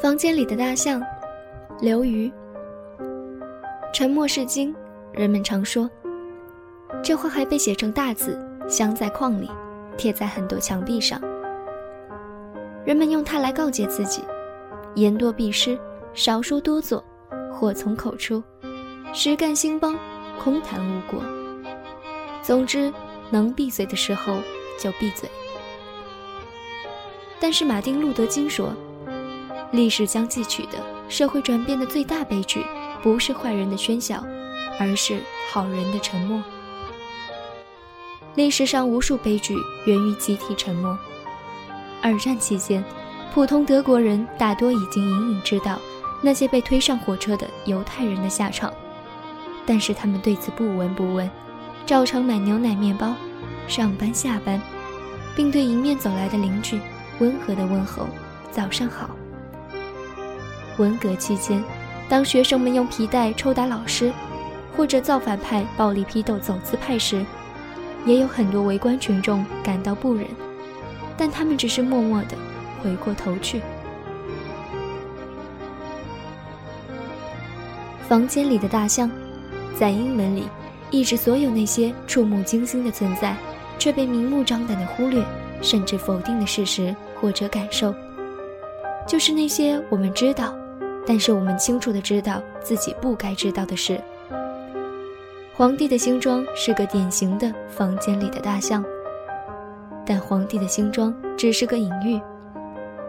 房间里的大象，刘瑜。沉默是金，人们常说。这话还被写成大字，镶在框里，贴在很多墙壁上。人们用它来告诫自己：言多必失，少说多做，祸从口出，实干兴邦，空谈无果。总之，能闭嘴的时候就闭嘴。但是马丁·路德·金说。历史将记取的社会转变的最大悲剧，不是坏人的喧嚣，而是好人的沉默。历史上无数悲剧源于集体沉默。二战期间，普通德国人大多已经隐隐知道那些被推上火车的犹太人的下场，但是他们对此不闻不问，照常买牛奶面包，上班下班，并对迎面走来的邻居温和地问候：“早上好。”文革期间，当学生们用皮带抽打老师，或者造反派暴力批斗走资派时，也有很多围观群众感到不忍，但他们只是默默地回过头去。房间里的大象，在英文里，意指所有那些触目惊心的存在，却被明目张胆地忽略，甚至否定的事实或者感受，就是那些我们知道。但是我们清楚的知道自己不该知道的事。皇帝的新装是个典型的房间里的大象，但皇帝的新装只是个隐喻。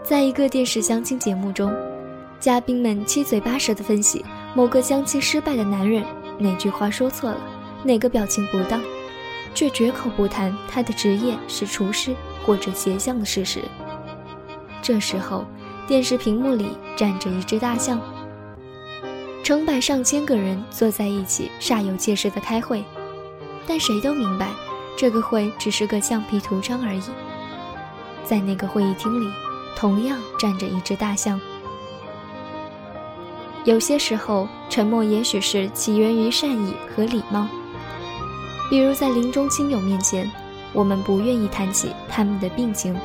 在一个电视相亲节目中，嘉宾们七嘴八舌的分析某个相亲失败的男人哪句话说错了，哪个表情不当，却绝口不谈他的职业是厨师或者鞋匠的事实。这时候。电视屏幕里站着一只大象，成百上千个人坐在一起，煞有介事的开会，但谁都明白，这个会只是个橡皮图章而已。在那个会议厅里，同样站着一只大象。有些时候，沉默也许是起源于善意和礼貌，比如在临终亲友面前，我们不愿意谈起他们的病情。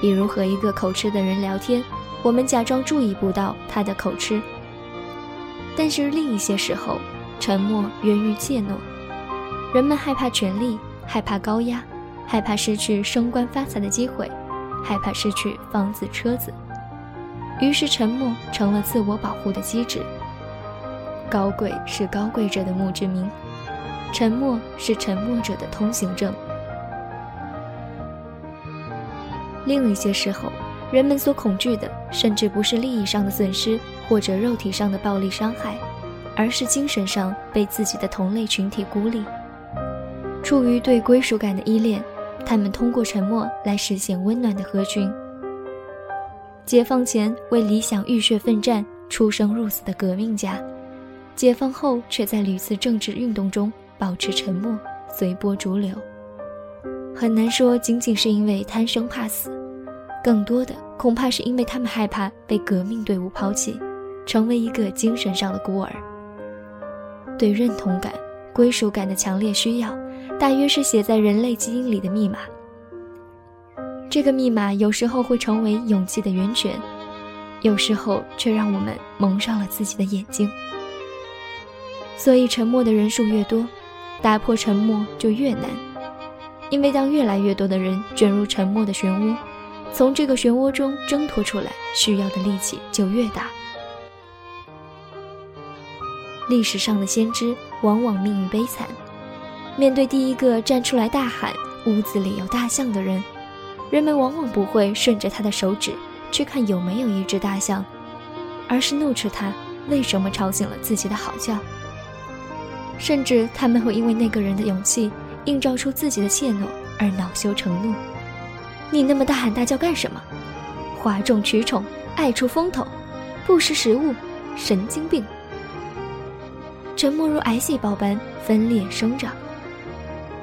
比如和一个口吃的人聊天，我们假装注意不到他的口吃。但是另一些时候，沉默源于怯懦。人们害怕权力，害怕高压，害怕失去升官发财的机会，害怕失去房子车子，于是沉默成了自我保护的机制。高贵是高贵者的墓志铭，沉默是沉默者的通行证。另一些时候，人们所恐惧的，甚至不是利益上的损失或者肉体上的暴力伤害，而是精神上被自己的同类群体孤立。出于对归属感的依恋，他们通过沉默来实现温暖的合群。解放前为理想浴血奋战、出生入死的革命家，解放后却在屡次政治运动中保持沉默，随波逐流。很难说，仅仅是因为贪生怕死，更多的恐怕是因为他们害怕被革命队伍抛弃，成为一个精神上的孤儿。对认同感、归属感的强烈需要，大约是写在人类基因里的密码。这个密码有时候会成为勇气的源泉，有时候却让我们蒙上了自己的眼睛。所以，沉默的人数越多，打破沉默就越难。因为当越来越多的人卷入沉默的漩涡，从这个漩涡中挣脱出来，需要的力气就越大。历史上的先知往往命运悲惨，面对第一个站出来大喊“屋子里有大象”的人，人们往往不会顺着他的手指去看有没有一只大象，而是怒斥他为什么吵醒了自己的好觉，甚至他们会因为那个人的勇气。映照出自己的怯懦而恼羞成怒，你那么大喊大叫干什么？哗众取宠，爱出风头，不识时务，神经病！沉默如癌细胞般分裂生长，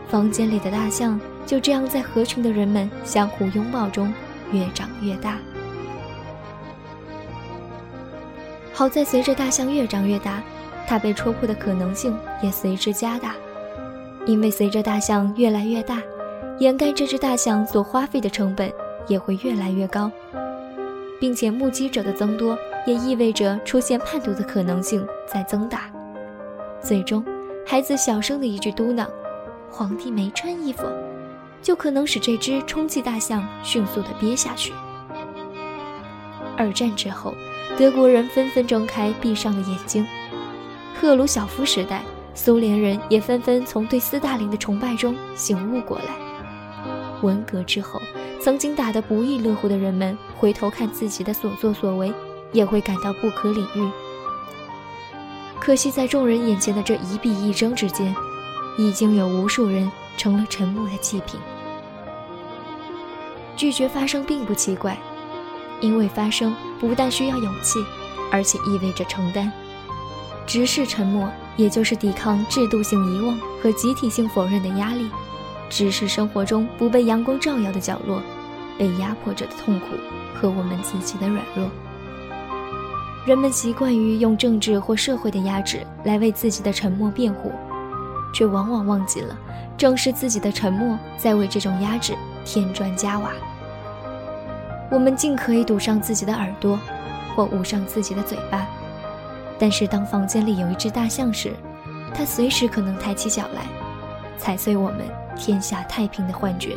房间里的大象就这样在合群的人们相互拥抱中越长越大。好在随着大象越长越大，它被戳破的可能性也随之加大。因为随着大象越来越大，掩盖这只大象所花费的成本也会越来越高。并且目击者的增多，也意味着出现叛徒的可能性在增大。最终，孩子小声的一句嘟囔：“皇帝没穿衣服”，就可能使这只充气大象迅速的憋下去。二战之后，德国人纷纷睁开闭上的眼睛。赫鲁晓夫时代，苏联人也纷纷从对斯大林的崇拜中醒悟过来。文革之后，曾经打得不亦乐乎的人们，回头看自己的所作所为，也会感到不可理喻。可惜，在众人眼前的这一闭一争之间，已经有无数人成了沉默的祭品。拒绝发生并不奇怪，因为发生不但需要勇气，而且意味着承担。直视沉默，也就是抵抗制度性遗忘和集体性否认的压力；只是生活中不被阳光照耀的角落，被压迫着的痛苦和我们自己的软弱。人们习惯于用政治或社会的压制来为自己的沉默辩护，却往往忘记了，正是自己的沉默在为这种压制添砖加瓦。我们尽可以堵上自己的耳朵，或捂上自己的嘴巴。但是，当房间里有一只大象时，它随时可能抬起脚来，踩碎我们天下太平的幻觉。